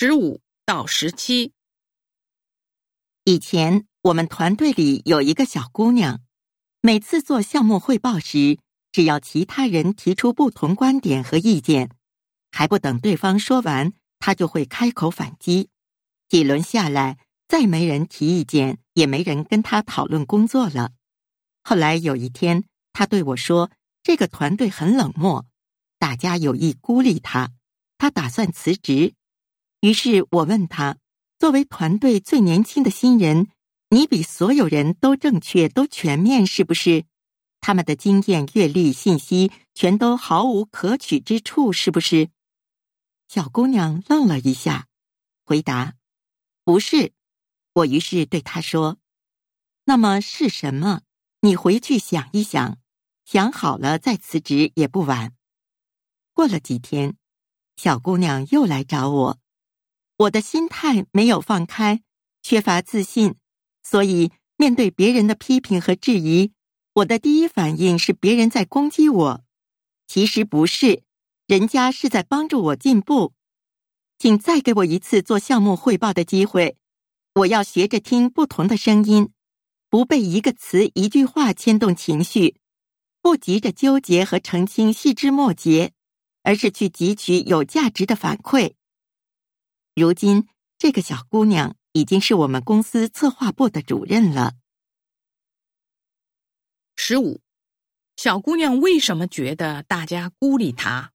十五到十七。以前我们团队里有一个小姑娘，每次做项目汇报时，只要其他人提出不同观点和意见，还不等对方说完，她就会开口反击。几轮下来，再没人提意见，也没人跟她讨论工作了。后来有一天，她对我说：“这个团队很冷漠，大家有意孤立她，她打算辞职。”于是我问她。作为团队最年轻的新人，你比所有人都正确、都全面，是不是？他们的经验、阅历、信息全都毫无可取之处，是不是？小姑娘愣了一下，回答：“不是。”我于是对她说：“那么是什么？你回去想一想，想好了再辞职也不晚。”过了几天，小姑娘又来找我。我的心态没有放开，缺乏自信，所以面对别人的批评和质疑，我的第一反应是别人在攻击我。其实不是，人家是在帮助我进步。请再给我一次做项目汇报的机会，我要学着听不同的声音，不被一个词、一句话牵动情绪，不急着纠结和澄清细枝末节，而是去汲取有价值的反馈。如今，这个小姑娘已经是我们公司策划部的主任了。十五，小姑娘为什么觉得大家孤立她？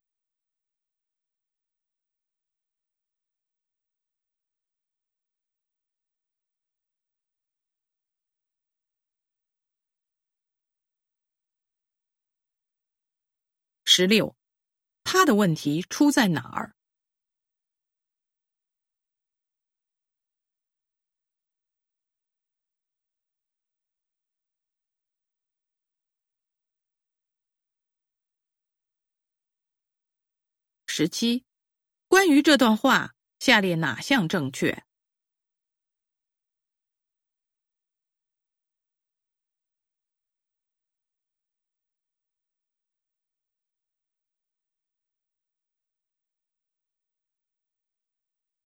十六，她的问题出在哪儿？十七，关于这段话，下列哪项正确？